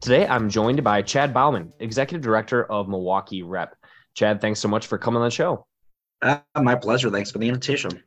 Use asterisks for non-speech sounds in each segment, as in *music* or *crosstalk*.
Today, I'm joined by Chad Bauman, Executive Director of Milwaukee Rep. Chad, thanks so much for coming on the show. Uh, my pleasure. Thanks for the invitation.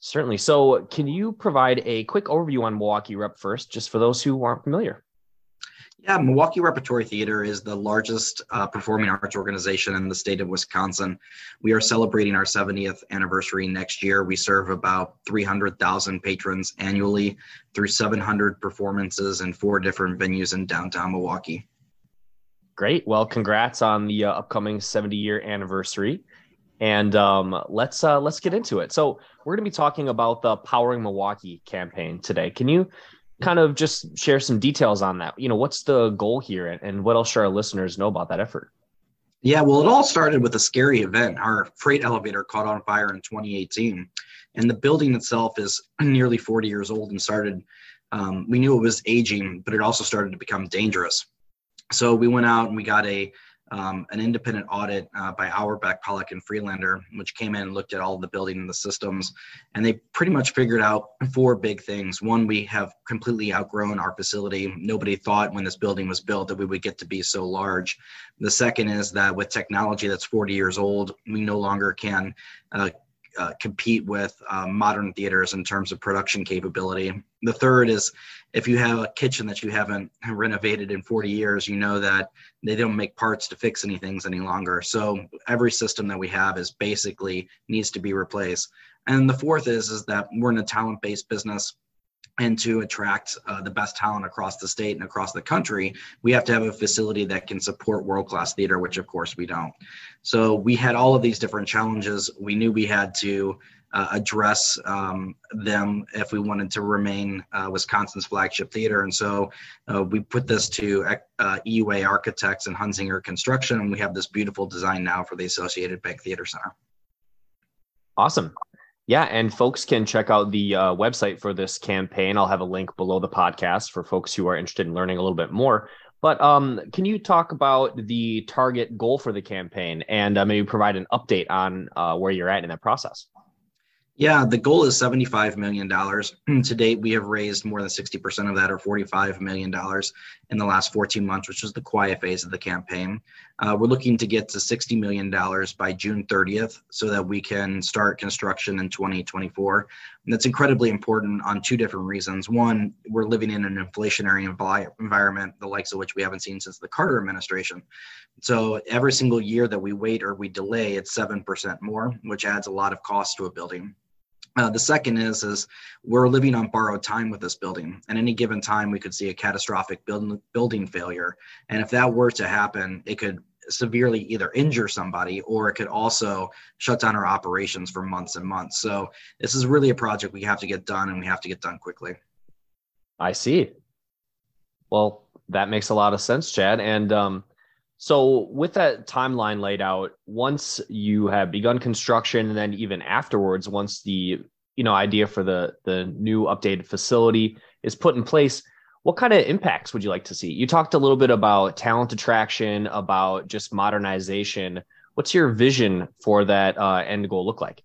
Certainly. So, can you provide a quick overview on Milwaukee Rep first, just for those who aren't familiar? Yeah, Milwaukee Repertory Theater is the largest uh, performing arts organization in the state of Wisconsin. We are celebrating our 70th anniversary next year. We serve about 300,000 patrons annually through 700 performances in four different venues in downtown Milwaukee. Great. Well, congrats on the uh, upcoming 70 year anniversary. And um, let's uh, let's get into it. So we're going to be talking about the Powering Milwaukee campaign today. Can you kind of just share some details on that. You know, what's the goal here and, and what else should our listeners know about that effort? Yeah, well, it all started with a scary event. Our freight elevator caught on fire in 2018, and the building itself is *clears throat* nearly 40 years old and started. Um, we knew it was aging, but it also started to become dangerous. So we went out and we got a um, an independent audit uh, by Auerbach, Pollock, and Friedlander, which came in and looked at all the building and the systems. And they pretty much figured out four big things. One, we have completely outgrown our facility. Nobody thought when this building was built that we would get to be so large. The second is that with technology that's 40 years old, we no longer can uh, uh, compete with uh, modern theaters in terms of production capability. The third is if you have a kitchen that you haven't renovated in 40 years, you know that they don't make parts to fix any things any longer. So every system that we have is basically needs to be replaced. And the fourth is is that we're in a talent-based business and to attract uh, the best talent across the state and across the country, we have to have a facility that can support world class theater, which of course we don't. So we had all of these different challenges. We knew we had to uh, address um, them if we wanted to remain uh, Wisconsin's flagship theater. And so uh, we put this to uh, EUA Architects and Hunzinger Construction, and we have this beautiful design now for the Associated Bank Theater Center. Awesome. Yeah, and folks can check out the uh, website for this campaign. I'll have a link below the podcast for folks who are interested in learning a little bit more. But um, can you talk about the target goal for the campaign and uh, maybe provide an update on uh, where you're at in that process? Yeah, the goal is $75 million. *clears throat* to date, we have raised more than 60% of that, or $45 million in the last 14 months, which was the quiet phase of the campaign. Uh, we're looking to get to $60 million by June 30th so that we can start construction in 2024. And that's incredibly important on two different reasons. One, we're living in an inflationary environment, the likes of which we haven't seen since the Carter administration. So every single year that we wait or we delay, it's 7% more, which adds a lot of cost to a building. Uh, the second is is we're living on borrowed time with this building. At any given time, we could see a catastrophic building building failure, and if that were to happen, it could severely either injure somebody or it could also shut down our operations for months and months. So this is really a project we have to get done, and we have to get done quickly. I see. Well, that makes a lot of sense, Chad, and um, so, with that timeline laid out, once you have begun construction, and then even afterwards, once the you know idea for the the new updated facility is put in place, what kind of impacts would you like to see? You talked a little bit about talent attraction, about just modernization. What's your vision for that uh, end goal look like?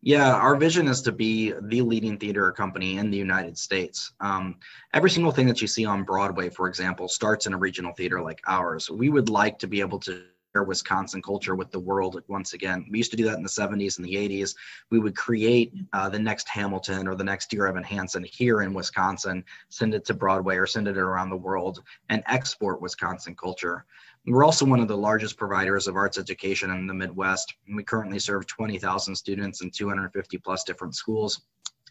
Yeah, our vision is to be the leading theater company in the United States. Um, every single thing that you see on Broadway, for example, starts in a regional theater like ours. We would like to be able to share Wisconsin culture with the world once again. We used to do that in the 70s and the 80s. We would create uh, the next Hamilton or the next Dear Evan Hansen here in Wisconsin, send it to Broadway or send it around the world, and export Wisconsin culture. We're also one of the largest providers of arts education in the Midwest. We currently serve 20,000 students in 250 plus different schools.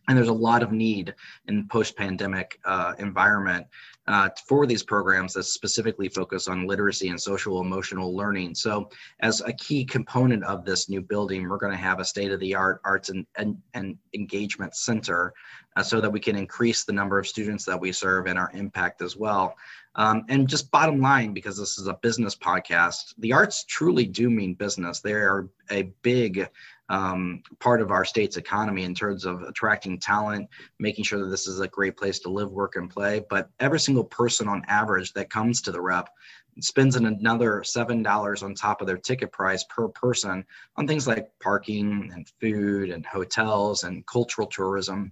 And there's a lot of need in post-pandemic uh, environment uh, for these programs that specifically focus on literacy and social emotional learning. So as a key component of this new building, we're going to have a state-of-the-art arts and, and, and engagement center uh, so that we can increase the number of students that we serve and our impact as well. Um, and just bottom line, because this is a business podcast, the arts truly do mean business. They are a big um, part of our state's economy in terms of attracting talent, making sure that this is a great place to live, work, and play. But every single person on average that comes to the rep spends another seven dollars on top of their ticket price per person on things like parking and food and hotels and cultural tourism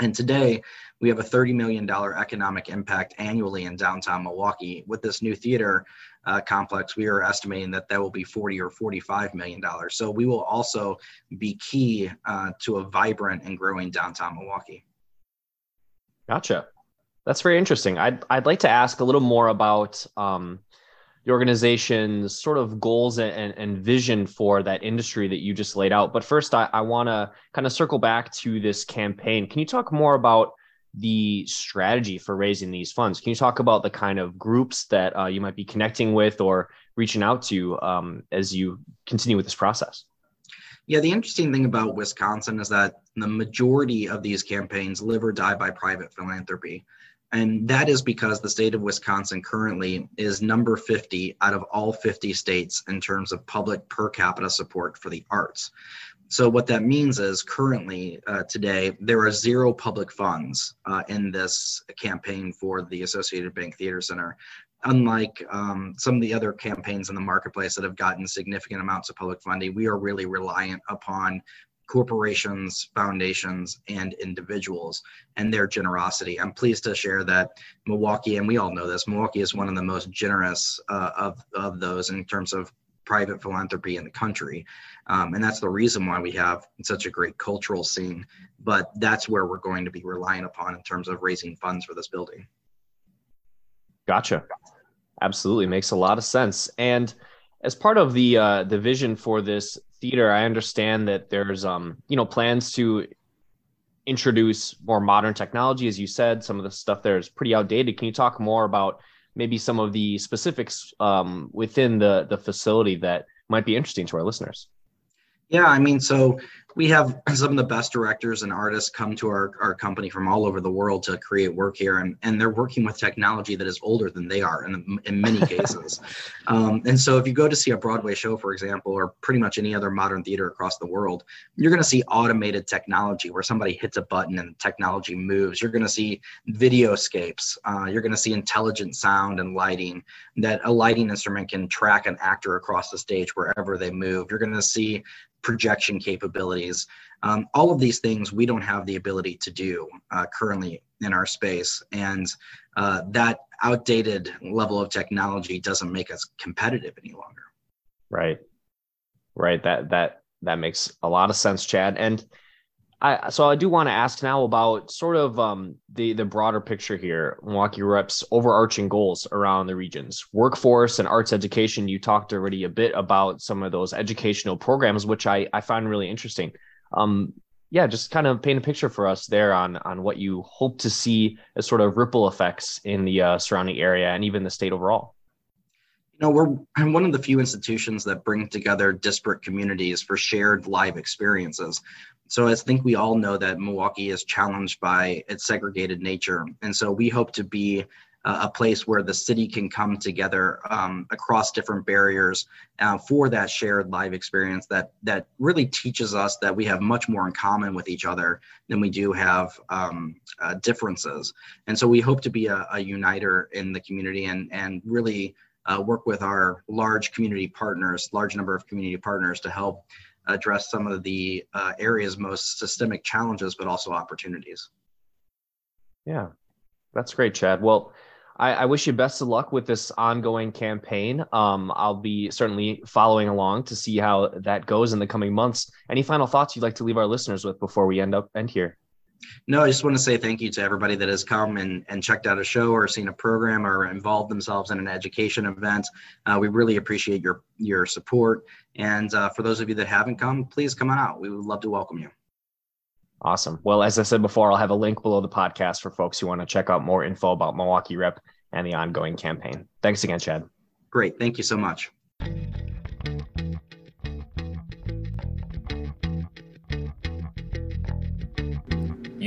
and today we have a $30 million economic impact annually in downtown milwaukee. With this new theater uh, complex we are estimating that that will be 40 or 45 million dollars. So we will also be key uh, to a vibrant and growing downtown milwaukee. Gotcha. That's very interesting. I'd, I'd like to ask a little more about um, the organization's sort of goals and, and vision for that industry that you just laid out. But first, I, I want to kind of circle back to this campaign. Can you talk more about the strategy for raising these funds? Can you talk about the kind of groups that uh, you might be connecting with or reaching out to um, as you continue with this process? Yeah, the interesting thing about Wisconsin is that the majority of these campaigns live or die by private philanthropy. And that is because the state of Wisconsin currently is number 50 out of all 50 states in terms of public per capita support for the arts. So, what that means is currently uh, today, there are zero public funds uh, in this campaign for the Associated Bank Theater Center. Unlike um, some of the other campaigns in the marketplace that have gotten significant amounts of public funding, we are really reliant upon corporations, foundations, and individuals and their generosity. I'm pleased to share that Milwaukee, and we all know this, Milwaukee is one of the most generous uh, of, of those in terms of private philanthropy in the country. Um, and that's the reason why we have such a great cultural scene. But that's where we're going to be relying upon in terms of raising funds for this building. Gotcha. Absolutely makes a lot of sense. And as part of the uh, the vision for this theater, I understand that there's um you know plans to introduce more modern technology, as you said. Some of the stuff there is pretty outdated. Can you talk more about maybe some of the specifics um, within the the facility that might be interesting to our listeners? Yeah, I mean, so we have some of the best directors and artists come to our, our company from all over the world to create work here and, and they're working with technology that is older than they are in, in many *laughs* cases. Um, and so if you go to see a broadway show for example or pretty much any other modern theater across the world you're going to see automated technology where somebody hits a button and technology moves. You're going to see videoscapes. Uh, you're going to see intelligent sound and lighting that a lighting instrument can track an actor across the stage wherever they move. You're going to see projection capabilities. Um, all of these things we don't have the ability to do uh, currently in our space. And uh, that outdated level of technology doesn't make us competitive any longer. Right. Right. That, that, that makes a lot of sense, Chad. And I, so I do want to ask now about sort of um, the the broader picture here. Milwaukee Rep's overarching goals around the regions, workforce and arts education. You talked already a bit about some of those educational programs, which I I find really interesting. Um, yeah, just kind of paint a picture for us there on on what you hope to see as sort of ripple effects in the uh, surrounding area and even the state overall. You know, we're one of the few institutions that bring together disparate communities for shared live experiences. So I think we all know that Milwaukee is challenged by its segregated nature. And so we hope to be a place where the city can come together um, across different barriers uh, for that shared live experience that that really teaches us that we have much more in common with each other than we do have um, uh, differences. And so we hope to be a, a uniter in the community and and really uh, work with our large community partners, large number of community partners to help address some of the uh, area's most systemic challenges, but also opportunities. Yeah, that's great, Chad. Well, I, I, wish you best of luck with this ongoing campaign. Um, I'll be certainly following along to see how that goes in the coming months. Any final thoughts you'd like to leave our listeners with before we end up end here? No, I just want to say thank you to everybody that has come and, and checked out a show or seen a program or involved themselves in an education event. Uh, we really appreciate your your support. And uh, for those of you that haven't come, please come on out. We would love to welcome you. Awesome. Well, as I said before, I'll have a link below the podcast for folks who want to check out more info about Milwaukee Rep and the ongoing campaign. Thanks again, Chad. Great. Thank you so much.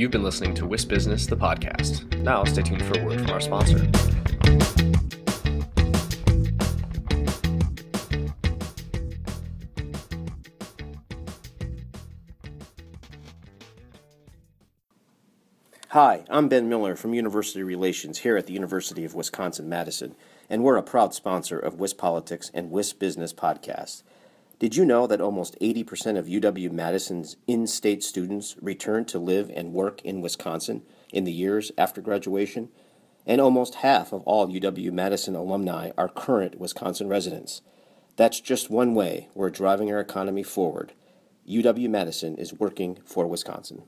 You've been listening to Wisp Business, the podcast. Now stay tuned for a word from our sponsor. Hi, I'm Ben Miller from University Relations here at the University of Wisconsin Madison, and we're a proud sponsor of WISP Politics and WISP Business podcasts. Did you know that almost 80% of UW Madison's in state students return to live and work in Wisconsin in the years after graduation? And almost half of all UW Madison alumni are current Wisconsin residents. That's just one way we're driving our economy forward. UW Madison is working for Wisconsin.